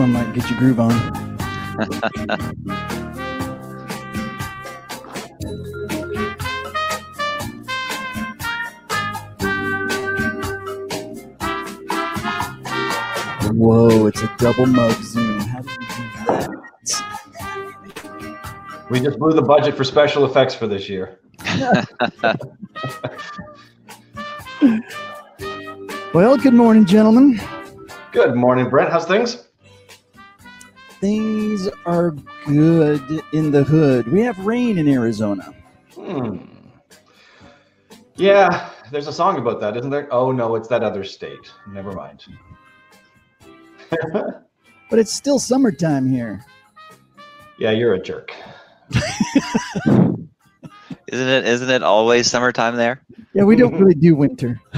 one might get your groove on. Whoa, it's a double mug zoom. How did do that? We just blew the budget for special effects for this year. Well, good morning, gentlemen. Good morning, Brent. How's things? Things are good in the hood. We have rain in Arizona. Hmm. Yeah, there's a song about that, isn't there? Oh no, it's that other state. Never mind. But it's still summertime here. Yeah, you're a jerk. Isn't it? Isn't it always summertime there? Yeah, we don't really do winter.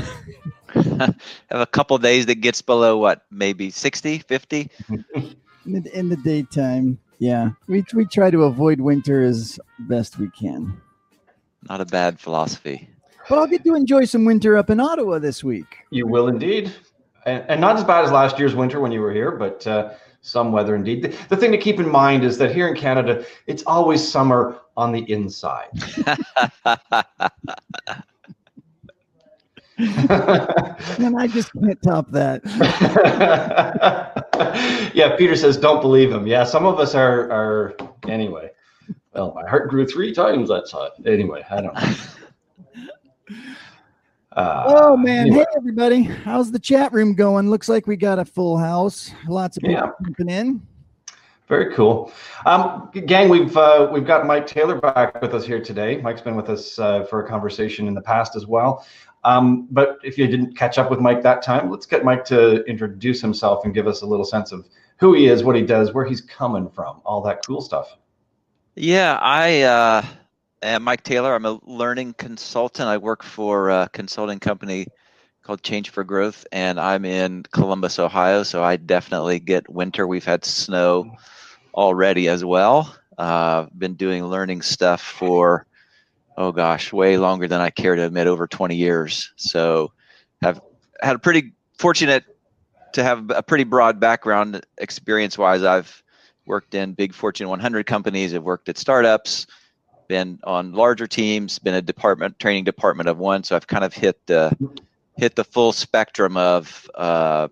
Have a couple days that gets below what, maybe 60, 50? In the, in the daytime, yeah. We, we try to avoid winter as best we can. Not a bad philosophy. But I'll get to enjoy some winter up in Ottawa this week. You will indeed, and, and not as bad as last year's winter when you were here, but uh, some weather indeed. The, the thing to keep in mind is that here in Canada, it's always summer on the inside. And I just can't top that. yeah, Peter says, don't believe him. Yeah, some of us are are anyway. Well, my heart grew three times that time. Anyway, I don't know. Uh, Oh man, anyway, hey everybody. How's the chat room going? Looks like we got a full house. Lots of people Yeah. jumping in. very cool. Um, gang, we've uh, we've got Mike Taylor back with us here today. Mike's been with us uh, for a conversation in the past as well. Um, but if you didn't catch up with Mike that time, let's get Mike to introduce himself and give us a little sense of who he is, what he does, where he's coming from, all that cool stuff. Yeah, I uh, am Mike Taylor. I'm a learning consultant. I work for a consulting company called Change for Growth, and I'm in Columbus, Ohio. So I definitely get winter. We've had snow already as well. Uh, been doing learning stuff for oh gosh, way longer than I care to admit, over 20 years. So have had a pretty fortunate to have a pretty broad background experience wise. I've worked in big Fortune 100 companies. I've worked at startups, been on larger teams, been a department training department of one. So I've kind of hit the hit the full spectrum of uh,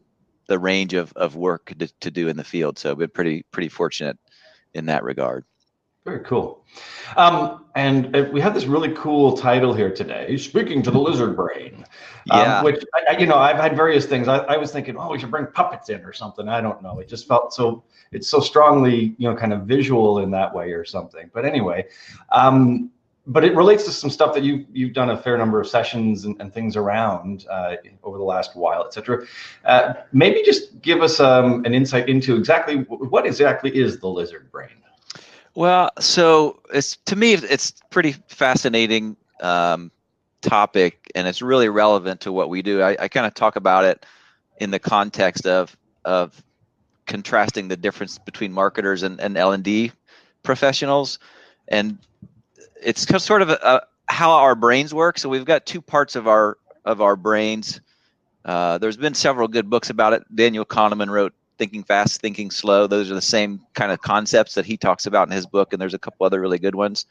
the range of, of work to, to do in the field. So I've been pretty pretty fortunate in that regard. Very cool. Um, and uh, we have this really cool title here today, Speaking to the Lizard Brain. Um, Yeah. which, I, I- you know, I've had various things. I, I was thinking, oh, we should bring puppets in or something. I don't know. It just felt so, it's so strongly, you know, kind of visual in that way or something. But anyway, um, but it relates to some stuff that you, you've done a fair number of sessions and, and things around uh, over the last while, et cetera. Uh, maybe just give us um, an insight into exactly what exactly is the lizard brain. Well, so it's to me it's pretty fascinating um, topic, and it's really relevant to what we do. I, I kind of talk about it in the context of of contrasting the difference between marketers and, and L and D professionals, and it's sort of a, a, how our brains work. So we've got two parts of our of our brains. Uh, there's been several good books about it. Daniel Kahneman wrote Thinking Fast, Thinking Slow. Those are the same kind of concepts that he talks about in his book, and there's a couple other really good ones.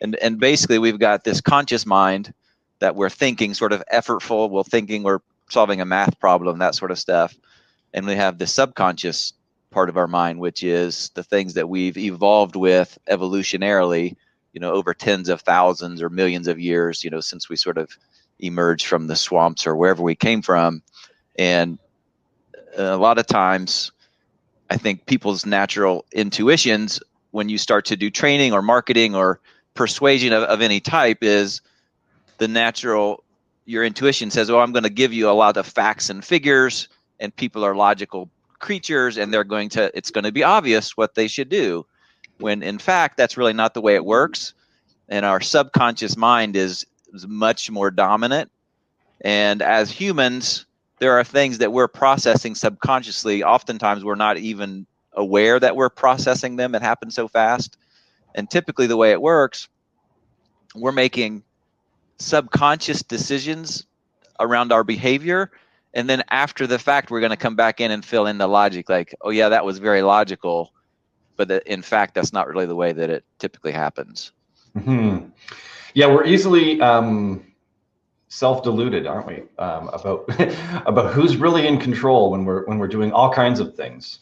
And and basically, we've got this conscious mind that we're thinking, sort of effortful. We're thinking we're solving a math problem, that sort of stuff. And we have the subconscious part of our mind, which is the things that we've evolved with evolutionarily, you know, over tens of thousands or millions of years, you know, since we sort of emerged from the swamps or wherever we came from. And a lot of times, I think people's natural intuitions when you start to do training or marketing or persuasion of, of any type is the natural your intuition says oh i'm going to give you a lot of facts and figures and people are logical creatures and they're going to it's going to be obvious what they should do. When in fact that's really not the way it works and our subconscious mind is, is much more dominant. And as humans there are things that we're processing subconsciously. Oftentimes we're not even aware that we're processing them. It happens so fast. And typically the way it works we're making subconscious decisions around our behavior. And then after the fact we're going to come back in and fill in the logic like oh yeah that was very logical but in fact that's not really the way that it typically happens. Mm-hmm. yeah we're easily um, self-deluded aren't we um, about about who's really in control when we're when we're doing all kinds of things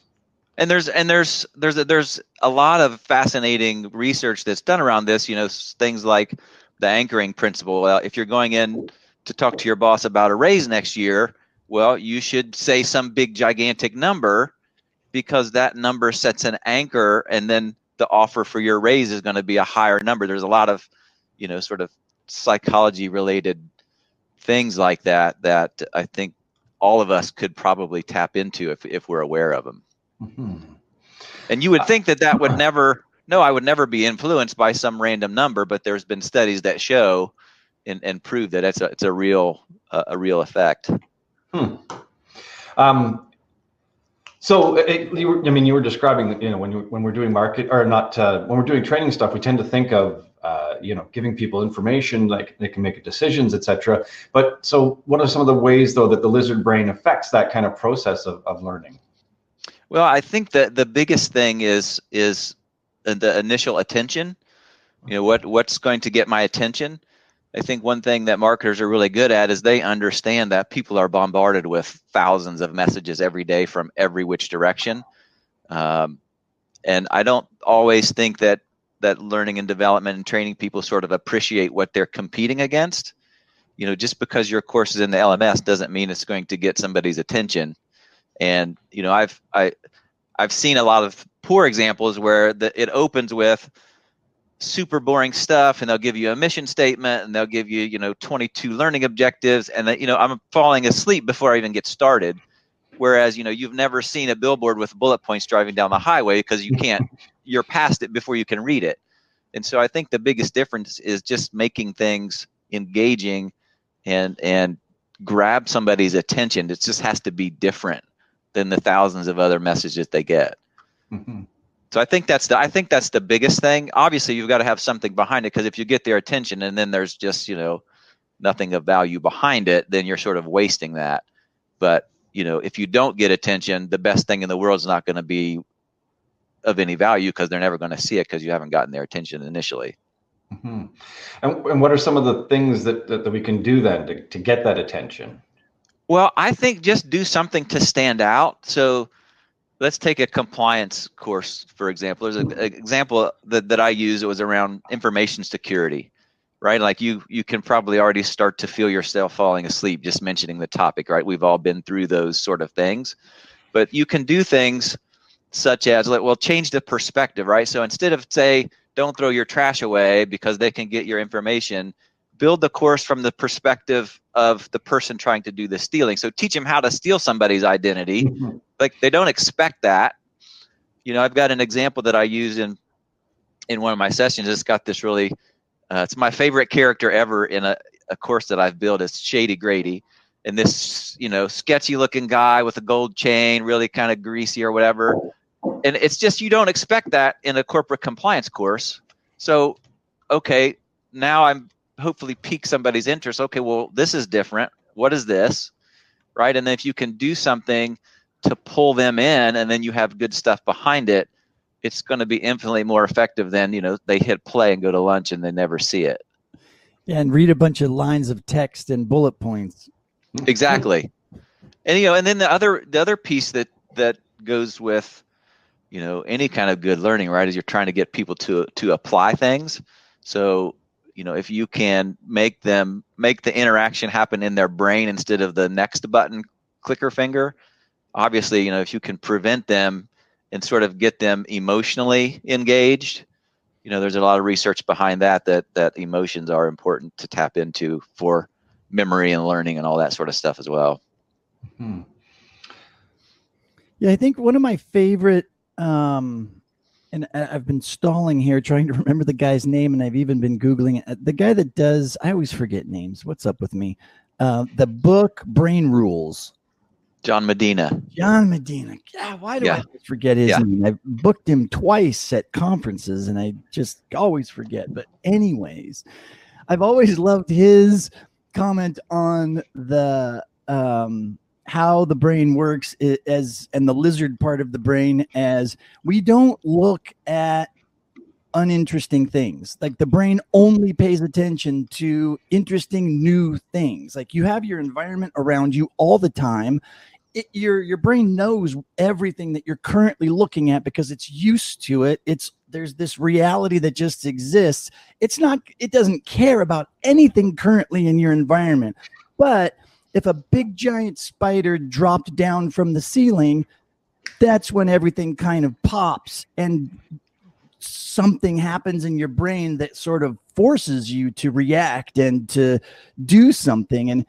and there's and there's there's a, there's a lot of fascinating research that's done around this you know things like the anchoring principle well if you're going in to talk to your boss about a raise next year well, you should say some big gigantic number because that number sets an anchor and then the offer for your raise is going to be a higher number. There's a lot of, you know, sort of psychology related things like that that I think all of us could probably tap into if, if we're aware of them. Mm-hmm. And you would think that that would never, no, I would never be influenced by some random number, but there's been studies that show and, and prove that it's a, it's a real, uh, a real effect. Hmm. Um, so, it, you were, I mean, you were describing, you know, when you, when we're doing market or not, uh, when we're doing training stuff, we tend to think of, uh, you know, giving people information like they can make decisions, etc. But so, what are some of the ways, though, that the lizard brain affects that kind of process of, of learning? Well, I think that the biggest thing is is the initial attention. You know, what what's going to get my attention? I think one thing that marketers are really good at is they understand that people are bombarded with thousands of messages every day from every which direction. Um, and I don't always think that that learning and development and training people sort of appreciate what they're competing against. You know, just because your course is in the LMS doesn't mean it's going to get somebody's attention. And you know, I've I I've seen a lot of poor examples where the, it opens with super boring stuff and they'll give you a mission statement and they'll give you you know 22 learning objectives and that you know i'm falling asleep before i even get started whereas you know you've never seen a billboard with bullet points driving down the highway because you can't you're past it before you can read it and so i think the biggest difference is just making things engaging and and grab somebody's attention it just has to be different than the thousands of other messages they get mm-hmm. So I think that's the I think that's the biggest thing. Obviously, you've got to have something behind it because if you get their attention and then there's just you know nothing of value behind it, then you're sort of wasting that. But you know, if you don't get attention, the best thing in the world is not going to be of any value because they're never going to see it because you haven't gotten their attention initially. Mm-hmm. And, and what are some of the things that, that, that we can do then to, to get that attention? Well, I think just do something to stand out. So let's take a compliance course for example there's an example that, that i use it was around information security right like you you can probably already start to feel yourself falling asleep just mentioning the topic right we've all been through those sort of things but you can do things such as like well change the perspective right so instead of say don't throw your trash away because they can get your information build the course from the perspective of the person trying to do the stealing. So teach them how to steal somebody's identity. Mm-hmm. Like they don't expect that. You know, I've got an example that I use in in one of my sessions. It's got this really, uh, it's my favorite character ever in a, a course that I've built. It's Shady Grady, and this you know sketchy looking guy with a gold chain, really kind of greasy or whatever. And it's just you don't expect that in a corporate compliance course. So, okay, now I'm hopefully pique somebody's interest. Okay, well, this is different. What is this? Right. And then if you can do something to pull them in and then you have good stuff behind it, it's going to be infinitely more effective than, you know, they hit play and go to lunch and they never see it. Yeah, and read a bunch of lines of text and bullet points. Exactly. and you know, and then the other the other piece that that goes with you know any kind of good learning right is you're trying to get people to to apply things so you know if you can make them make the interaction happen in their brain instead of the next button clicker finger obviously you know if you can prevent them and sort of get them emotionally engaged you know there's a lot of research behind that that that emotions are important to tap into for memory and learning and all that sort of stuff as well hmm. yeah i think one of my favorite um and I've been stalling here trying to remember the guy's name, and I've even been googling it. Uh, the guy that does, I always forget names. What's up with me? Uh, the book Brain Rules. John Medina. John Medina. Yeah, why do yeah. I forget his yeah. name? I've booked him twice at conferences, and I just always forget. But anyways, I've always loved his comment on the um, how the brain works as and the lizard part of the brain as we don't look at uninteresting things. Like the brain only pays attention to interesting new things. Like you have your environment around you all the time. It, your your brain knows everything that you're currently looking at because it's used to it. It's there's this reality that just exists. It's not it doesn't care about anything currently in your environment. But if a big giant spider dropped down from the ceiling, that's when everything kind of pops and something happens in your brain that sort of forces you to react and to do something. And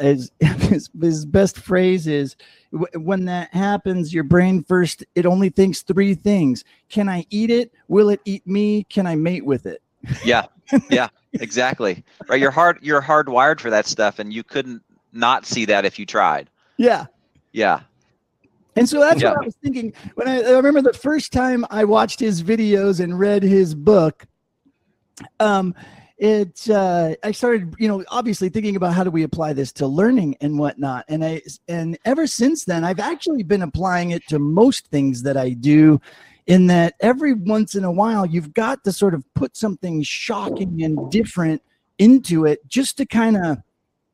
as his, his best phrase is when that happens your brain first it only thinks three things. Can i eat it? Will it eat me? Can i mate with it? Yeah. Yeah exactly. Right you're hard you're hardwired for that stuff and you couldn't not see that if you tried yeah yeah and so that's yeah. what I was thinking when I, I, remember the first time I watched his videos and read his book. Um, it uh, I started, you know, obviously thinking about how do we apply this to learning and whatnot, and I and ever since then I've actually been applying it to most things that I do. In that every once in a while you've got to sort of put something shocking and different into it just to kind of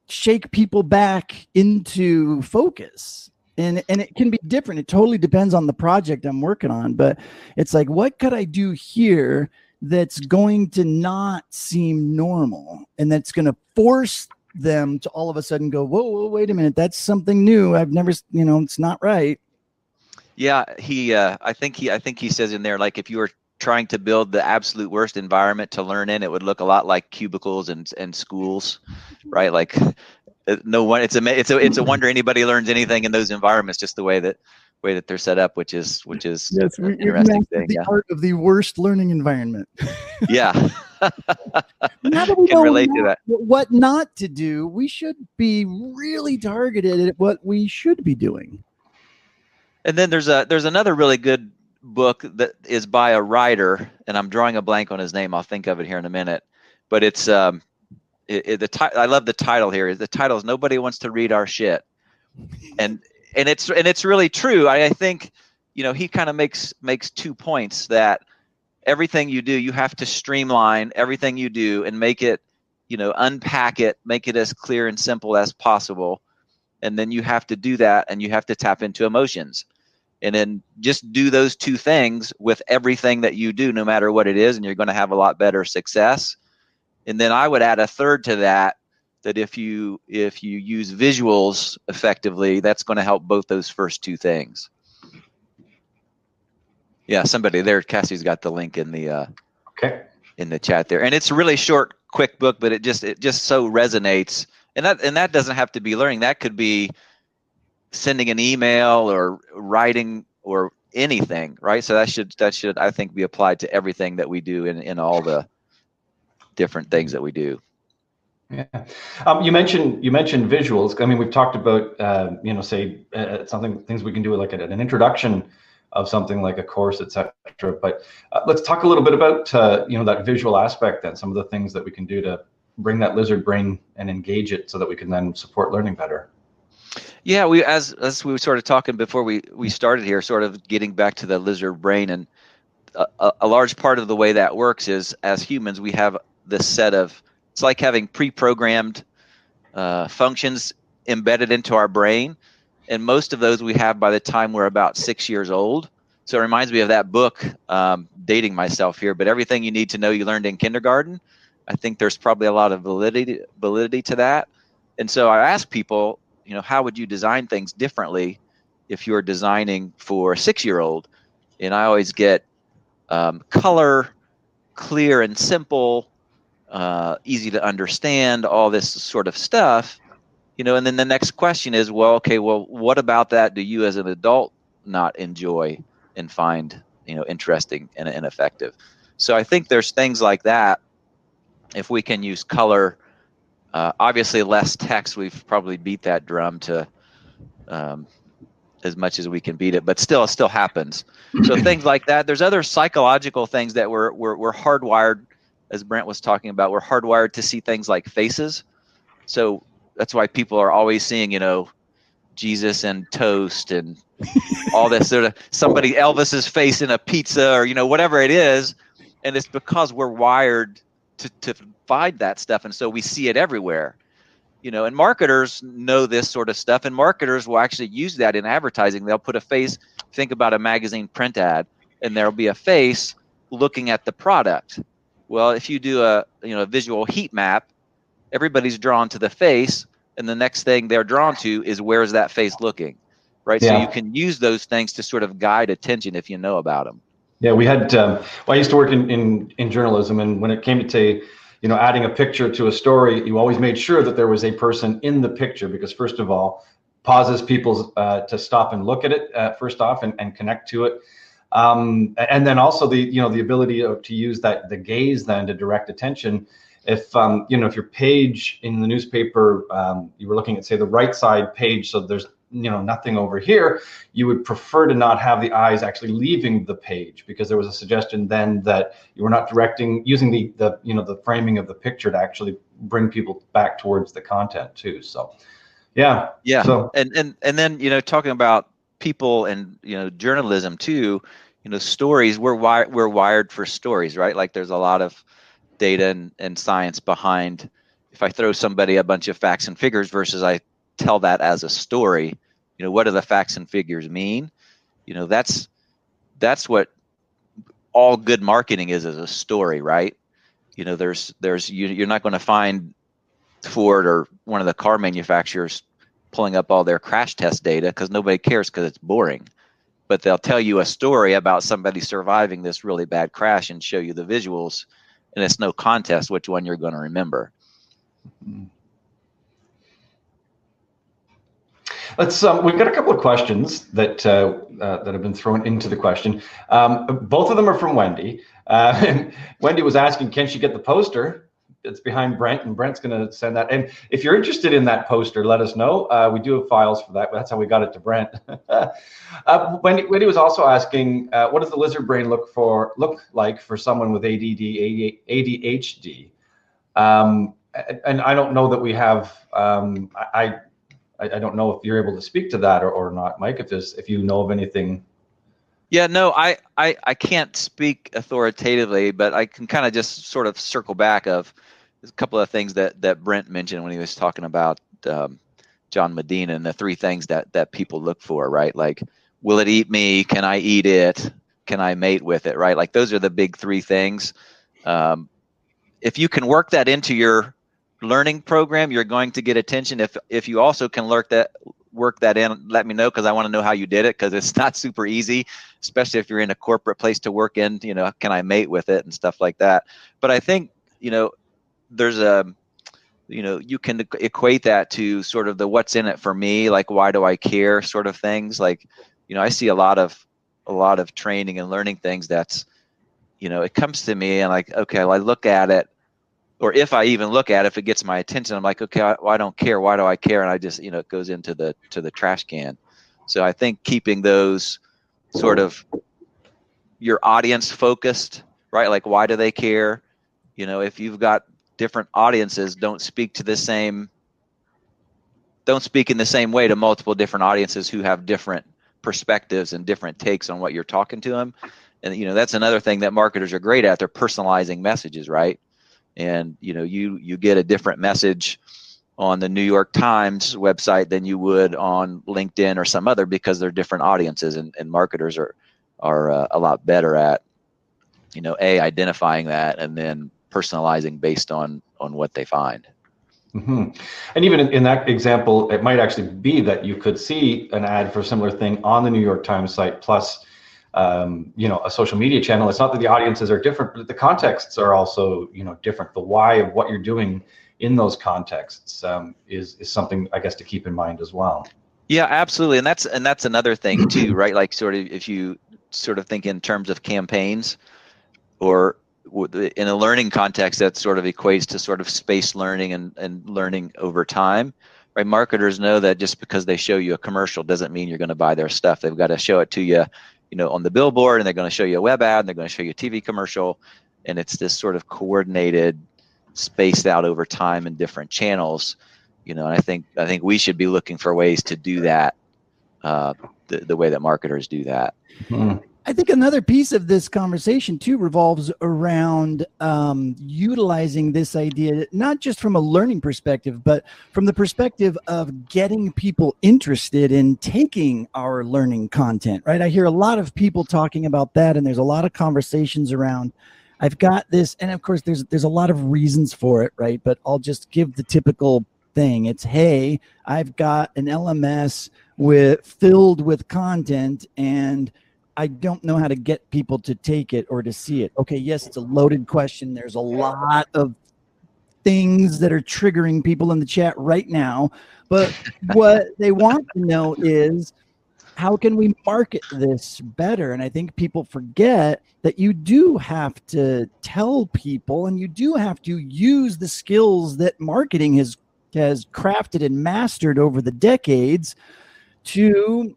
shake people back into focus. And and it can be different. It totally depends on the project i'm working on but it's like what could i do here that's going to not seem normal and that's going to force them to all of a sudden go whoa, whoa wait a minute. That's something new. I've never you know it's not right. Yeah he uh, i think he i think he says in there like if you were trying to build the absolute worst environment to learn in it would look a lot like cubicles and and schools right? Like uh, no one it's a it's a it's a wonder anybody learns anything in those environments just the way that way that they're set up which is which is yes, an interesting thing the yeah. art of the worst learning environment. Yeah. Now that we can relate to that. what not to do we should be really targeted at what we should be doing. And then there's a there's another really good book that is by a writer and i'm drawing a blank on his name i'll think of it here in a minute but it's um it, it, the ti- I love the title here. The title is "Nobody Wants to Read Our Shit," and and it's and it's really true. I, I think you know he kind of makes makes two points that everything you do you have to streamline everything you do and make it you know unpack it make it as clear and simple as possible and then you have to do that and you have to tap into emotions and then just do those two things with everything that you do no matter what it is and you're going to have a lot better success and then I would add a third to that that if you if you use visuals effectively, that's going to help both those first two things. Yeah, somebody there, Cassie's got the link in the uh, okay in the chat there, and it's a really short, quick book, but it just it just so resonates, and that and that doesn't have to be learning. That could be sending an email or writing or anything, right? So that should that should I think be applied to everything that we do in in all the different things that we do. Yeah, um, you mentioned you mentioned visuals. I mean, we've talked about uh, you know, say uh, something things we can do like an, an introduction of something like a course, etc. But uh, let's talk a little bit about uh, you know that visual aspect then. Some of the things that we can do to bring that lizard brain and engage it, so that we can then support learning better. Yeah, we as as we were sort of talking before we we started here, sort of getting back to the lizard brain, and a, a large part of the way that works is as humans we have this set of it's like having pre-programmed uh, functions embedded into our brain. And most of those we have by the time we're about six years old. So it reminds me of that book um, dating myself here but everything you need to know you learned in kindergarten i think there's probably a lot of validity validity to that. And so i ask people you know how would you design things differently if you're designing for a six year old and i always get um, color clear and simple uh, easy to understand, all this sort of stuff, you know. And then the next question is, well, okay, well, what about that do you as an adult not enjoy and find, you know, interesting and, and effective? So I think there's things like that. If we can use color, uh, obviously less text, we've probably beat that drum to um, as much as we can beat it, but still, it still happens. So things like that. There's other psychological things that we're, we're, we're hardwired as Brent was talking about, we're hardwired to see things like faces. So that's why people are always seeing, you know, Jesus and toast and all this sort of somebody Elvis's face in a pizza or you know whatever it is, and it's because we're wired to to find that stuff, and so we see it everywhere. You know, and marketers know this sort of stuff, and marketers will actually use that in advertising. They'll put a face. Think about a magazine print ad, and there'll be a face looking at the product. Well, if you do a you know a visual heat map, everybody's drawn to the face, and the next thing they're drawn to is where is that face looking, right? Yeah. So you can use those things to sort of guide attention if you know about them. Yeah, we had. Um, well, I used to work in, in in journalism, and when it came to say, you know, adding a picture to a story, you always made sure that there was a person in the picture because first of all, pauses people uh, to stop and look at it uh, first off and, and connect to it. Um, and then also the you know the ability to use that the gaze then to direct attention if um, you know if your page in the newspaper um, you were looking at say the right side page so there's you know nothing over here you would prefer to not have the eyes actually leaving the page because there was a suggestion then that you were not directing using the the you know the framing of the picture to actually bring people back towards the content too. So yeah. Yeah. So and and and then you know talking about people and you know journalism too you know stories we're wired we're wired for stories right? Like there's a lot of data and, and science behind if I throw somebody a bunch of facts and figures versus I tell that as a story, you know, what do the facts and figures mean? You know, that's that's what all good marketing is as a story, right? You know, there's there's you, you're not going to find Ford or one of the car manufacturers pulling up all their crash test data because nobody cares because it's boring. But they'll tell you a story about somebody surviving this really bad crash and show you the visuals and it's no contest which one you're going to remember. Mm-hmm. Let's. Um, we've got a couple of questions that uh, uh, that have been thrown into the question. Um, both of them are from Wendy. Uh, Wendy was asking, "Can she get the poster?" It's behind Brent, and Brent's going to send that. And if you're interested in that poster, let us know. Uh, we do have files for that. That's how we got it to Brent. uh, Wendy, Wendy was also asking, uh, what does the lizard brain look for look like for someone with ADD, ADHD? Um, and I don't know that we have. Um, I, I don't know if you're able to speak to that or, or not, Mike. If there's if you know of anything yeah, no, I, I, I can't speak authoritatively, but I can kind of just sort of circle back of a couple of things that that Brent mentioned when he was talking about um, John Medina and the three things that that people look for, right? Like, will it eat me? Can I eat it? Can I mate with it? Right? Like those are the big three things. Um, if you can work that into your learning program, you're going to get attention. If if you also can work that work that in, let me know because I want to know how you did it because it's not super easy, especially if you're in a corporate place to work in. You know, can I mate with it and stuff like that. But I think you know there's a you know you can equate that to sort of the what's in it for me like why do i care sort of things like you know i see a lot of a lot of training and learning things that's you know it comes to me and like okay well, i look at it or if i even look at it if it gets my attention i'm like okay I, well, I don't care. Why do i care? And i just you know it goes into the to the trash can. So i think keeping those sort of your audience focused right? Like why do they care? You know if you've got different audiences don't speak to the same don't speak in the same way to multiple different audiences who have different perspectives and different takes on what you're talking to them and you know that's another thing that marketers are great at. They're personalizing messages right and you know you you get a different message on the new york times website than you would on linkedin or some other because they're different audiences and, and marketers are are uh, a lot better at you know a identifying that and then personalizing based on on what they find. Mm-hmm. And even in, in, that example, it might actually be that you could see an ad for a similar thing on the New York Times site, plus, um, you know, a social media channel. It's not that the audiences are different, but the contexts are also, you know, different. The why of what you're doing in those contexts um, is is something I guess to keep in mind as well. Yeah, absolutely, and that's and that's another thing too, right? Like, sort of, if you sort of think in terms of campaigns, or in a learning context that sort of equates to sort of space learning and, and learning over time right marketers know that just because they show you a commercial doesn't mean you're going to buy their stuff they've got to show it to you you know on the billboard and they're going to show you a web ad and they're going to show you a tv commercial and it's this sort of coordinated spaced out over time in different channels you know, and I think I think we should be looking for ways to do that uh, the the way that marketers do that. Mm-hmm. I think another piece of this conversation too revolves around um, utilizing this idea, not just from a learning perspective, but from the perspective of getting people interested in taking our learning content, right? I hear a lot of people talking about that, and there's a lot of conversations around. I've got this, and of course, there's there's a lot of reasons for it, right? But I'll just give the typical thing. It's hey, I've got an LMS with filled with content and I don't know how to get people to take it or to see it. Okay, yes, it's a loaded question. There's a lot of things that are triggering people in the chat right now. But what they want to know is how can we market this better? And I think people forget that you do have to tell people and you do have to use the skills that marketing has has crafted and mastered over the decades to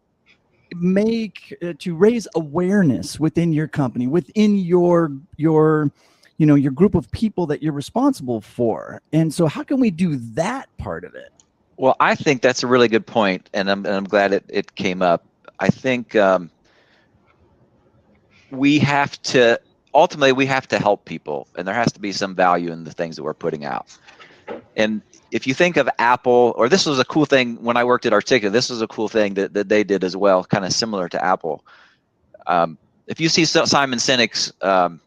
make uh, to raise awareness within your company within your your you know your group of people that you're responsible for. And so how can we do that part of it? Well i think that's a really good point and i'm, and I'm glad it, it came up. I think um, we have to ultimately we have to help people and there has to be some value in the things that we're putting out and if you think of Apple, or this was a cool thing when I worked at Articulate, this was a cool thing that, that they did as well, kind of similar to Apple. Um, if you see Simon Sinek's, um,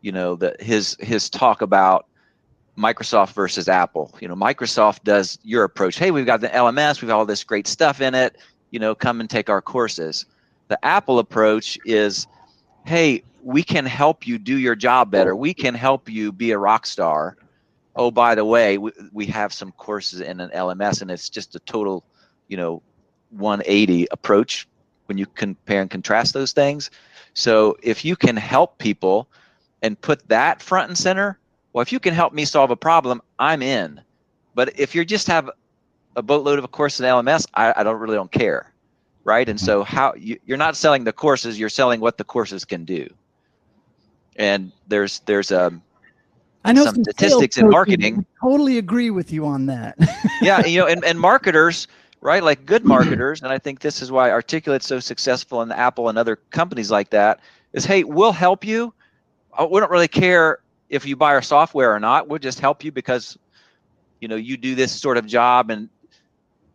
you know, the, his his talk about Microsoft versus Apple, you know, Microsoft does your approach. Hey, we've got the LMS, we've got all this great stuff in it. You know, come and take our courses. The Apple approach is, hey, we can help you do your job better. We can help you be a rock star oh by the way we, we have some courses in an lms and it's just a total you know 180 approach when you compare and contrast those things. So if you can help people and put that front and center well if you can help me solve a problem i'm in. But if you just have a boatload of a course in lms i, I don't really don't care right? And so how you, you're not selling the courses you're selling what the courses can do. And there's there's a um, I know some, some statistics in marketing. totally agree with you on that. yeah, you know, and, and marketers, right? Like good marketers, and I think this is why Articulate's so successful in Apple and other companies like that, is hey, we'll help you. Uh, we don't really care if you buy our software or not. We'll just help you because, you know, you do this sort of job and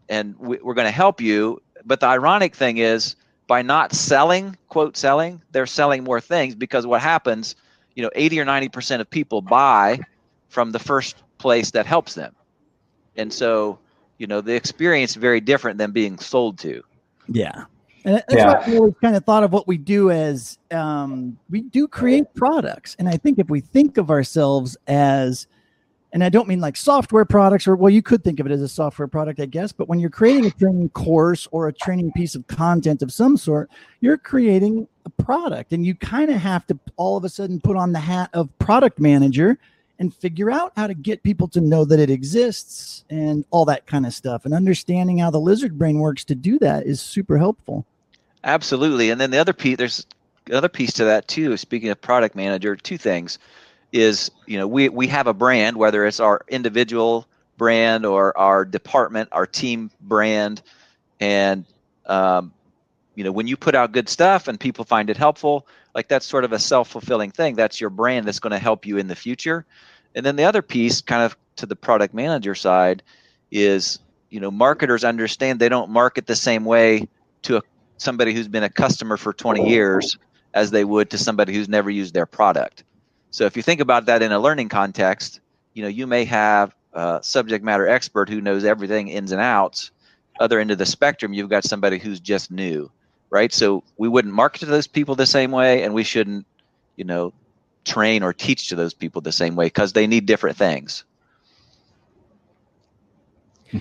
and we're going to help you. But the ironic thing is by not selling, quote selling, they're selling more things because what happens – you know 80 or 90 percent of people buy from the first place that helps them and so you know the experience is very different than being sold to yeah and that's yeah. why I always kind of thought of what we do as um, we do create products. And I think if we think of ourselves as and I don't mean like software products or well, you could think of it as a software product, I guess. But when you're creating a training course or a training piece of content of some sort, you're creating a product, and you kind of have to all of a sudden put on the hat of product manager and figure out how to get people to know that it exists and all that kind of stuff. And understanding how the lizard brain works to do that is super helpful. Absolutely. And then the other piece, there's another piece to that too. Speaking of product manager, two things is you know we we have a brand whether it's our individual brand or our department our team brand and um, you know when you put out good stuff and people find it helpful like that's sort of a self-fulfilling thing. That's your brand that's going to help you in the future. And then the other piece kind of to the product manager side is you know marketers understand they don't market the same way to a, somebody who's been a customer for 20 years as they would to somebody who's never used their product. So if you think about that in a learning context, you know, you may have a subject matter expert who knows everything ins and outs. Other end of the spectrum, you've got somebody who's just new, right? So we wouldn't market to those people the same way, and we shouldn't, you know, train or teach to those people the same way because they need different things.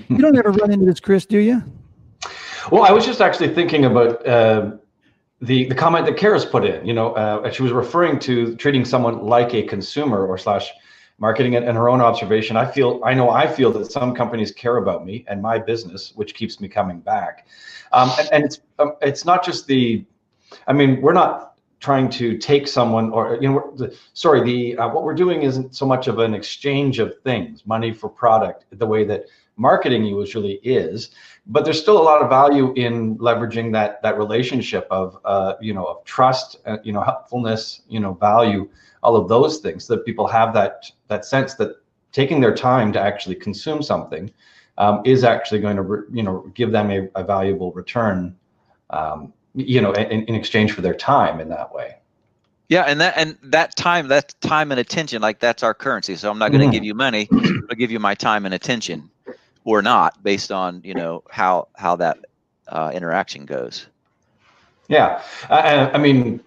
You don't ever run into this, Chris, do you? Well, I was just actually thinking about uh, the the comment that Karis put in, you know, uh, she was referring to treating someone like a consumer or slash marketing and, her own observation. I feel, I know, I feel that some companies care about me and my business, which keeps me coming back. Um, and, and, it's um, it's not just the, I mean, we're not trying to take someone or you know, the, sorry, the uh, what we're doing isn't so much of an exchange of things, money for product, the way that marketing usually is but there's still a lot of value in leveraging that that relationship of uh, you know of trust uh, you know helpfulness you know value all of those things so that people have that that sense that taking their time to actually consume something um, is actually going to re, you know give them a, a valuable return um, you know in, in exchange for their time in that way yeah, and that and that time, that time and attention, like that's our currency. So I'm not going to Mhm. give you money; I'll give you my time and attention, or not, based on you know how how that uh, interaction goes. Yeah, I, I mean,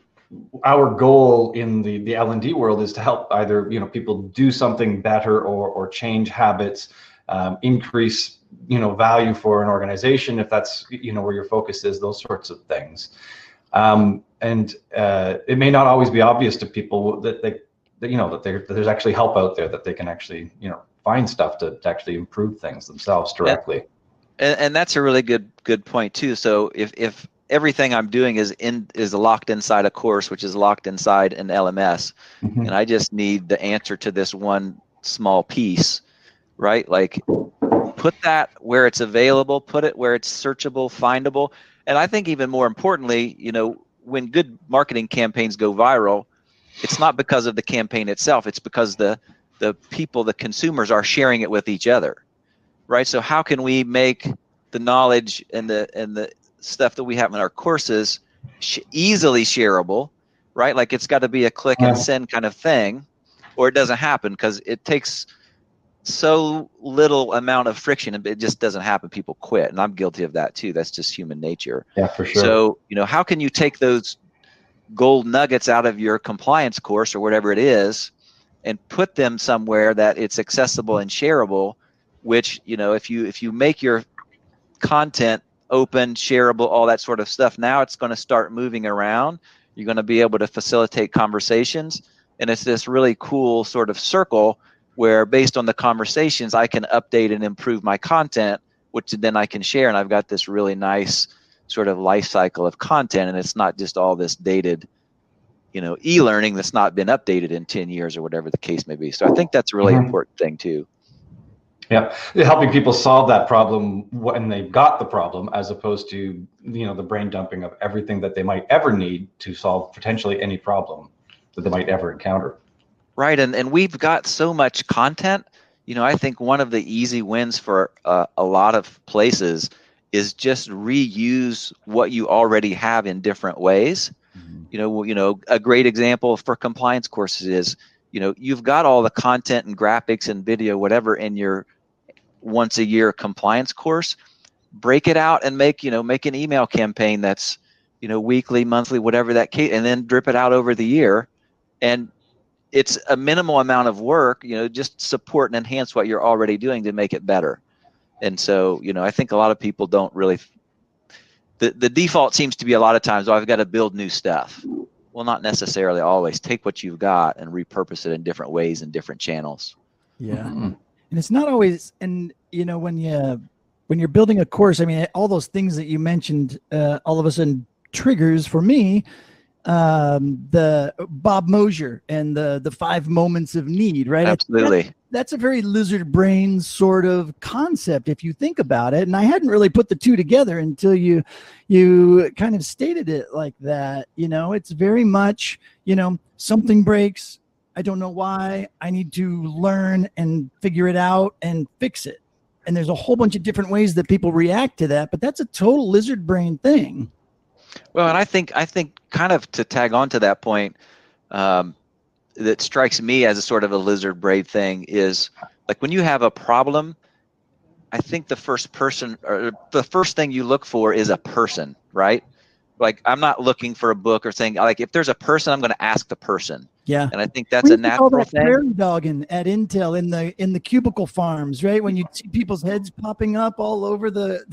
our goal in the the L and D world is to help either you know people do something better or or change habits, um, increase you know value for an organization if that's you know where your focus is, those sorts of things. Um, and uh, it may not always be obvious to people that they that, you know that, there- that there's actually help out there that they can actually you know find stuff to, to actually improve things themselves directly. And, and that's a really good good point too. So if if everything I'm doing is in is locked inside a course, which is locked inside an LMS, Mhm. and I just need the answer to this one small piece, right? Like put that where it's available, put it where it's searchable, findable. And I think even more importantly, you know, when good marketing campaigns go viral, it's not because of the campaign itself, it's because the the people, the consumers are sharing it with each other. Right? So how can we make the knowledge and the and the stuff that we have in our courses sh- easily shareable, right? Like it's got to be a click and uh-huh. send kind of thing, or it doesn't happen because it takes so little amount of friction and it just doesn't happen. People quit, and I'm guilty of that too. That's just human nature. Yeah, for sure. So you know, how can you take those gold nuggets out of your compliance course or whatever it is, and put them somewhere that it's accessible and shareable? Which you know, if you if you make your content open, shareable, all that sort of stuff, now it's going to start moving around. You're going to be able to facilitate conversations, and it's this really cool sort of circle where, based on the conversations, I can update and improve my content, which then I can share, and I've got this really nice sort of life cycle of content, and it's not just all this dated, you know, e-learning that's not been updated in 10 years or whatever the case may be. So I think that's a really Mhm. important thing too. Yeah, helping people solve that problem when they've got the problem, as opposed to you know the brain dumping of everything that they might ever need to solve potentially any problem that they might ever encounter. Right, and and we've got so much content. You know, I think one of the easy wins for uh, a lot of places is just reuse what you already have in different ways. You know, you know, a great example for compliance courses is, you know, you've got all the content and graphics and video, whatever, in your once a year compliance course. Break it out and make, you know, make an email campaign that's, you know, weekly, monthly, whatever that case, and then drip it out over the year. And it's a minimal amount of work, you know, just support and enhance what you're already doing to make it better. And so, you know, I think a lot of people don't really the, the default seems to be a lot of times, oh, I've got to build new stuff. Well, not necessarily always. Take what you've got and repurpose it in different ways and different channels. Yeah. Mhm. And it's not always and you know when you when you're building a course i mean all those things that you mentioned uh, all of a sudden triggers for me um the Bob Mosher and the the five moments of need right? I think that- Absolutely. that's a very lizard brain sort of concept if you think about it. And i hadn't really put the two together until you you kind of stated it like that you know? It's very much you know something breaks i don't know why. I need to learn and figure it out and fix it. And there's a whole bunch of different ways that people react to that but that's a total lizard brain thing. Well, and I think I think kind of to tag on to that point, um, that strikes me as a sort of a lizard brain thing is like when you have a problem, I think the first person or the first thing you look for is a person, right? Like I'm not looking for a book or saying like if there's a person, I'm going to ask the person, yeah and I think that's We a used to call natural that thing. prairie dogging at Intel in the in the cubicle farms, right? When you see people's heads popping up all over the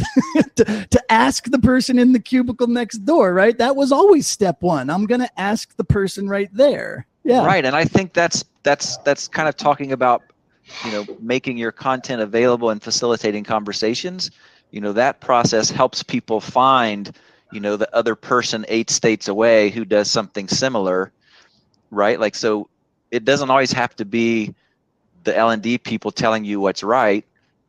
to, to ask the person in the cubicle next door, right? That was always step one. I'm gonna ask the person right there. Yeah. Right, and I think that's that's that's kind of talking about you know making your content available and facilitating conversations. You know that process helps people find you know the other person eight states away who does something similar, right? Like so, it doesn't always have to be the L and D people telling you what's right.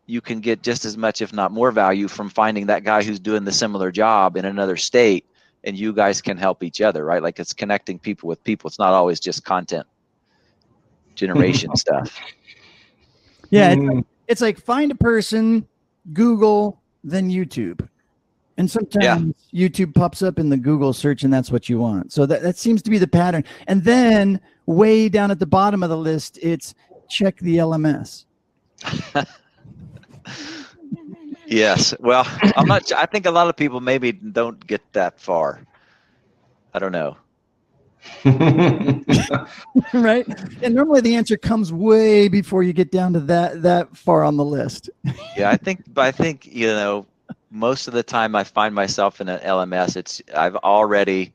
you can get just as much, if not more, value from finding that guy who's doing the similar job in another state, and you guys can help each other, right? Like it's connecting people with people. It's not always just content generation stuff. Yeah, it's Mm. like, it's like find a person, Google, then YouTube. And sometimes YouTube pops up in the Google search and that's what you want. So that, that seems to be the pattern. And then way down at the bottom of the list, it's check the LMS. Yes. Well, I'm not. I think a lot of people maybe don't get that far. I don't know. right? And normally the answer comes way before you get down to that that far on the list. Yeah, I think. But I think you know, most of the time I find myself in an LMS. It's I've already.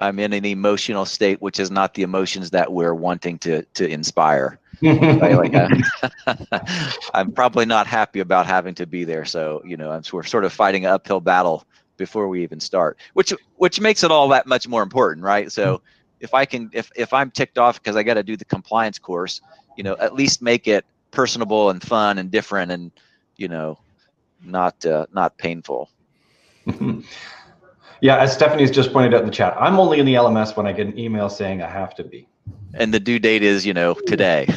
I'm in an emotional state, which is not the emotions that we're wanting to to inspire. Like, uh, I'm probably not happy about having to be there. So you know, I'm we're sort of fighting an uphill battle before we even start, which which makes it all that much more important, right? So if I can, if if I'm ticked off because I got to do the compliance course, you know, at least make it personable and fun and different, and you know, not uh, not painful. yeah, as Stephanie's just pointed out in the chat, I'm only in the LMS when I get an email saying I have to be. And the due date is you know today.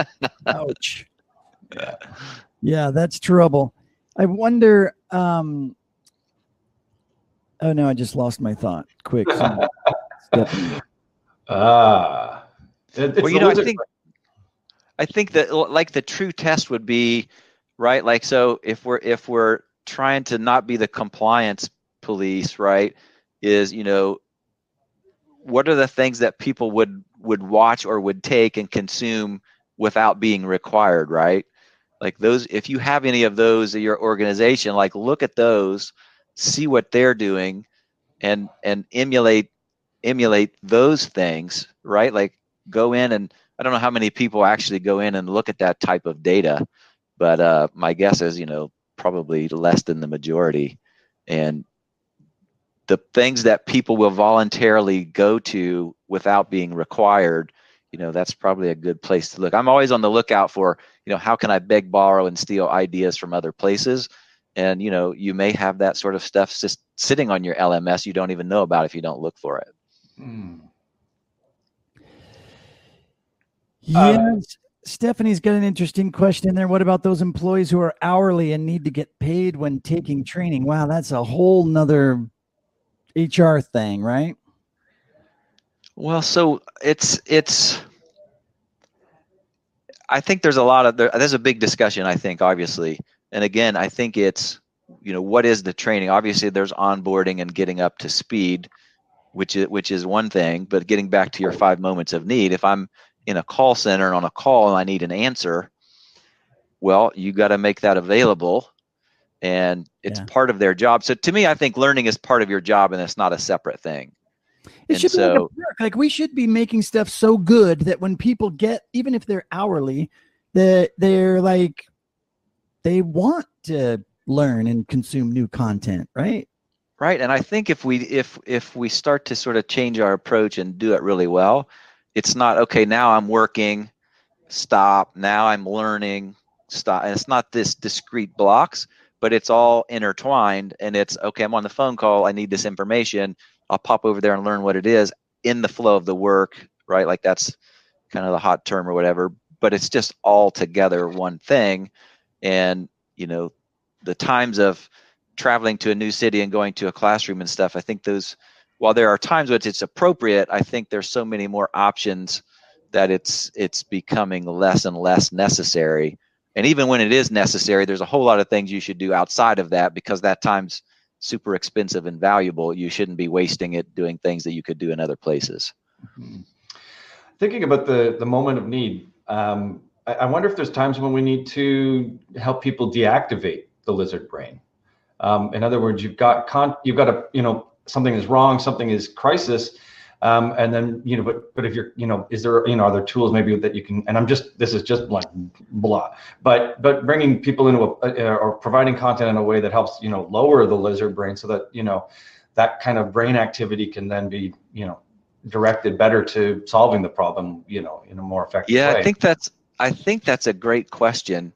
Ouch. Yeah, that's trouble. I wonder. Um, oh no, I just lost my thought. Quick. Stephanie. Ah. It- well, you know, I lizard think I think that like the true test would be right. Like so, if we're if we're trying to not be the compliance police, right? Is you know, what are the things that people would would watch or would take and consume without being required, right? Like those, if you have any of those in your organization, like look at those, see what they're doing, and and emulate emulate those things, right? Like go in and I don't know how many people actually go in and look at that type of data, but uh, my guess is you know probably less than the majority, and the things that people will voluntarily go to without being required, you know, that's probably a good place to look. I'm always on the lookout for you know how can I beg, borrow, and steal ideas from other places. And you know, you may have that sort of stuff just sitting on your LMS you don't even know about if you don't look for it. Hmm. Yes. Stephanie's got an interesting question there. What about those employees who are hourly and need to get paid when taking training? Wow, that's a whole nother HR thing, right? Well, so it's it's. I think there's a lot of there, there's a big discussion. I think obviously, and again, I think it's you know what is the training? Obviously, there's onboarding and getting up to speed, which is which is one thing. But getting back to your five moments of need, if I'm in a call center and on a call and I need an answer, well, you got to make that available, and it's Yeah. part of their job. So to me, I think learning is part of your job, and it's not a separate thing. It And should be like so-. Like we should be making stuff so good that when people get, even if they're hourly, that they're like they want to learn and consume new content, right? right and i think if we if if we start to sort of change our approach and do it really well it's not okay now i'm working stop now i'm learning stop and it's not this discrete blocks but it's all intertwined and it's okay i'm on the phone call i need this information i'll pop over there and learn what it is in the flow of the work right? Like that's kind of the hot term or whatever but it's just all together one thing and you know the times of traveling to a new city and going to a classroom and stuff i think those while there are times when it's appropriate i think there's so many more options that it's it's becoming less and less necessary. And even when it is necessary there's a whole lot of things you should do outside of that because that time's super expensive and valuable. You shouldn't be wasting it doing things that you could do in other places. Thinking about the the moment of need, um, I, I wonder if there's times when we need to help people deactivate the lizard brain. Um, in other words, you've got con- you've got a you know something is wrong, something is crisis, um, and then you know, but but if you're you know, is there you know, are there tools maybe that you can? And I'm just this is just like blah, but but bringing people into a uh, or providing content in a way that helps you know lower the lizard brain so that you know that kind of brain activity can then be you know directed better to solving the problem you know in a more effective yeah way. i think that's i think that's a great question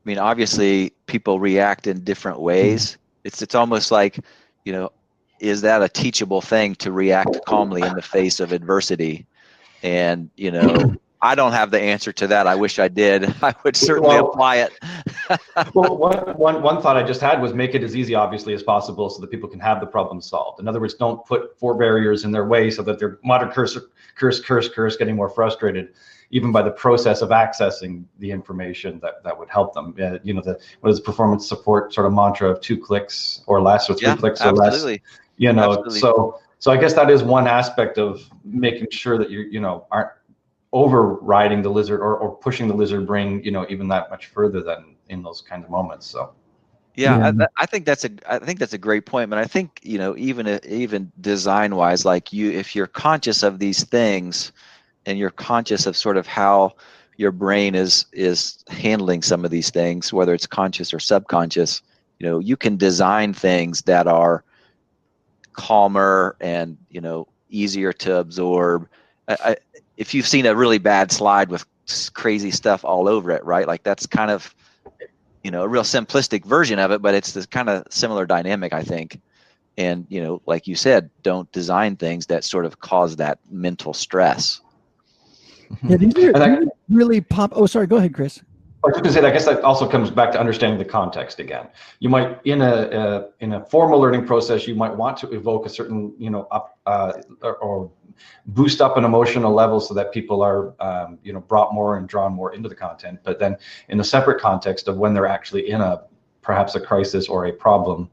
I mean, obviously, people react in different ways. It's it's almost like, you know, is that a teachable thing to react calmly in the face of adversity? And you know, I don't have the answer to that. I wish I did. I would certainly well, apply it. well, one, one, one thought I just had was make it as easy, obviously, as possible so that people can have the problem solved. In other words, don't put four barriers in their way so that they're modern curse, curse, curse, curse, getting more frustrated, even by the process of accessing the information that, that would help them. Uh, you know, the what is the performance support sort of mantra of two clicks or less or three yeah, clicks absolutely. or less. You know, absolutely. so so I guess that is one aspect of making sure that you you know aren't overriding the lizard or, or pushing the lizard brain, you know, even that much further than in those kinds of moments. So. Yeah, yeah. I, I, think that's a I think that's a great point. But I think you know even uh, even design wise, like you, if you're conscious of these things, and you're conscious of sort of how your brain is is handling some of these things, whether it's conscious or subconscious, you know, you can design things that are calmer and you know easier to absorb. I, I, if you've seen a really bad slide with crazy stuff all over it, right? Like that's kind of, you know, a real simplistic version of it, but it's this kind of similar dynamic, I think. And, you know, like you said, don't design things that sort of cause that mental stress. Yeah, these are really pop. Oh, sorry. Go ahead, Chris. I was going to say, that I guess that also comes back to understanding the context again. You might, in a, a in a formal learning process, you might want to evoke a certain, you know, up uh, or, or, boost up an emotional level so that people are, um, you know, brought more and drawn more into the content. But then, in a separate context of when they're actually in a perhaps a crisis or a problem,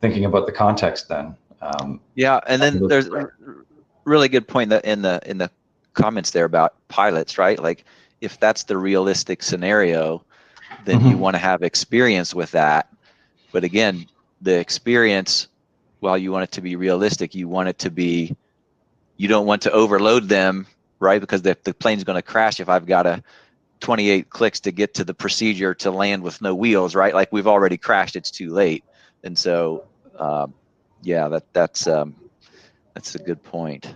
thinking about the context then. Um, yeah, and then there's a really good point that in the in the comments there about pilots, right? Like if that's the realistic scenario, then mm-hmm. you want to have experience with that. But again, the experience, while you want it to be realistic, you want it to be, you don't want to overload them, right? Because the, the plane's going to crash if I've got a 28 clicks to get to the procedure to land with no wheels, right? Like we've already crashed, it's too late. And so, um, yeah, that that's um, that's a good point.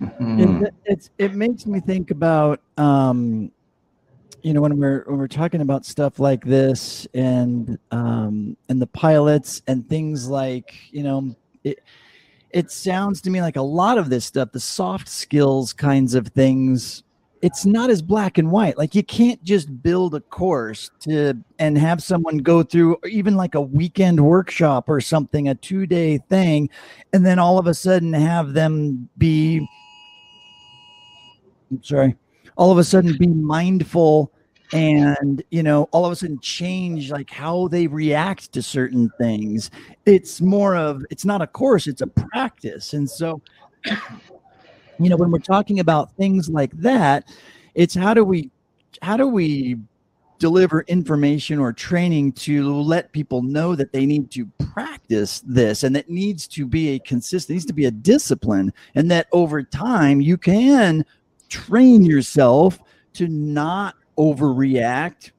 Mm-hmm. It, it's it makes me think about um, you know when we're when we're talking about stuff like this and um, and the pilots and things like you know it it sounds to me like a lot of this stuff the soft skills kinds of things it's not as black and white like you can't just build a course to and have someone go through even like a weekend workshop or something a two day thing and then all of a sudden have them be sorry, all of a sudden be mindful and you know all of a sudden change like how they react to certain things. It's more of it's not a course it's a practice. And so you know when we're talking about things like that it's how do we how do we deliver information or training to let people know that they need to practice this and that needs to be a consistent needs to be a discipline and that over time you can train yourself to not overreact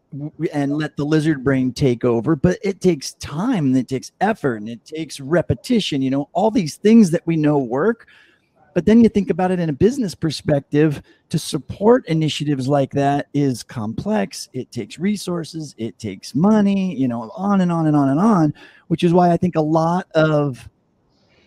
and let the lizard brain take over but it takes time and it takes effort and it takes repetition you know all these things that we know work but then you think about it in a business perspective to support initiatives like that is complex it takes resources it takes money you know on and on and on and on which is why i think a lot of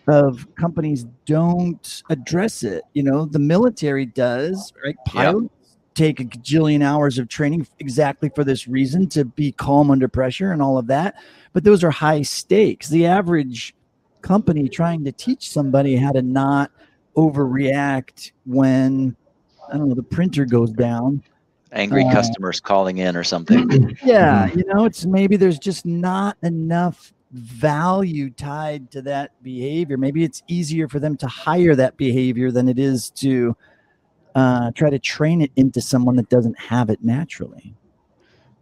of companies don't address it. You know, the military does, right? Pilots yep. take a gajillion hours of training exactly for this reason to be calm under pressure and all of that. But those are high stakes. The average company trying to teach somebody how to not overreact when I don't know the printer goes down. Angry uh, customers calling in or something. Yeah, you know, it's maybe there's just not enough value tied to that behavior. Maybe it's easier for them to hire that behavior than it is to uh, try to train it into someone that doesn't have it naturally.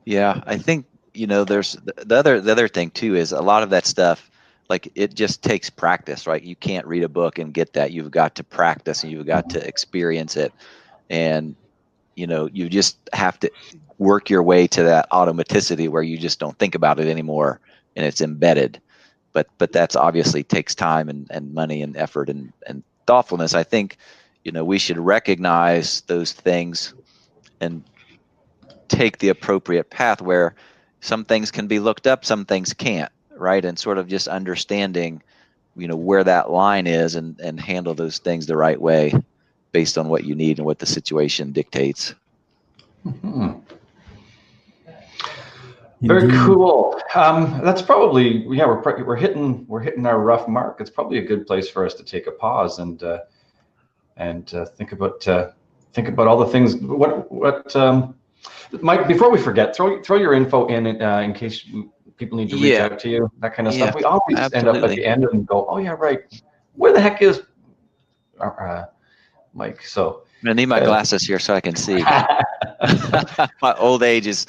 Yeah, I think you know. There's the other the other thing too is a lot of that stuff. Like it just takes practice, right? You can't read a book and get that. You've got to practice and you've got to experience it, and you know you just have to work your way to that automaticity where you just don't think about it anymore and it's embedded but but that's obviously takes time and, and money and effort and, and thoughtfulness i think you know we should recognize those things and take the appropriate path where some things can be looked up, some things can't, right? And sort of just understanding, you know, where that line is and and handle those things the right way based on what you need and what the situation dictates. Mhm. Very Indeed. cool. Um, that's probably yeah. We're we're hitting we're hitting our rough mark. It's probably a good place for us to take a pause and uh, and uh, think about uh, think about all the things. What what um, Mike? Before we forget, throw throw your info in uh, in case people need to reach Yeah. out to you. That kind of Yeah, stuff. We always end up at the end and go, oh yeah, right. Where the heck is uh, uh, Mike? So I need my glasses here so I can see. my old age is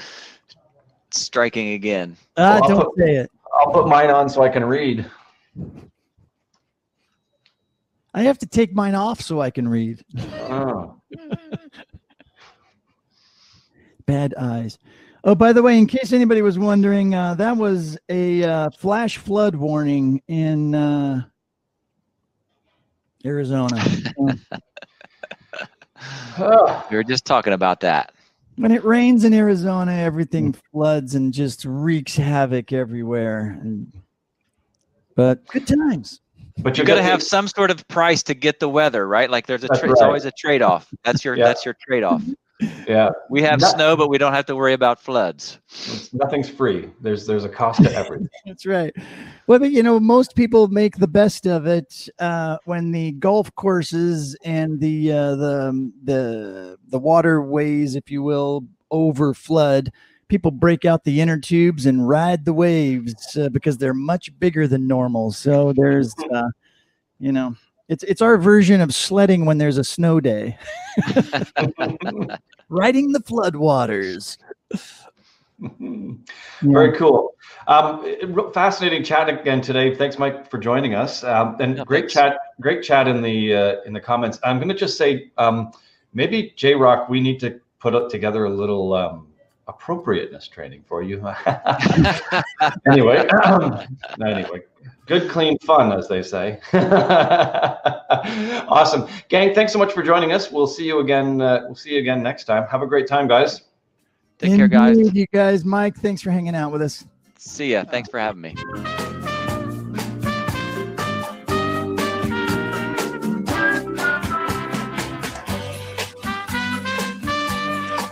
striking again. Ah, Well, I'll don't put- say it. I'll put mine on so I can read. I have to take mine off so I can read. Oh. Bad eyes. Oh, by the way, in case anybody was wondering, uh, that was a uh, flash flood warning in uh, Arizona. Uh, Oh. We were just talking about that. When it rains in Arizona, everything mm. floods and just wreaks havoc everywhere. And, but good times. But You you're got to gonna have some sort of price to get the weather, right? Like there's a That's tra- it's always a trade-off. That's your Yeah. that's your trade-off. Mm-hmm. Yeah. We have That- snow, but we don't have to worry about floods. Nothing's free. There's there's a cost to everything. That's right. Well, but you know, most people make the best of it uh, when the golf courses and the uh, the the the waterways, if you will, over flood. People break out the inner tubes and ride the waves uh, because they're much bigger than normal. So there's, uh, you know, it's it's our version of sledding when there's a snow day. Riding the flood waters. Very cool. Um, fascinating chat again today. Thanks, Mike, for joining us. Um, and Yeah, great thanks. chat. Great chat in the uh, in the comments. I'm going to just say um, maybe J Rock. We need to put up together a little um, appropriateness training for you. anyway, anyway, good, clean fun, as they say. awesome, gang. Thanks so much for joining us. We'll see you again. Uh, we'll see you again next time. Have a great time, guys. Take care, guys. You guys, Mike, thanks for hanging out with us. See ya. Thanks for having me.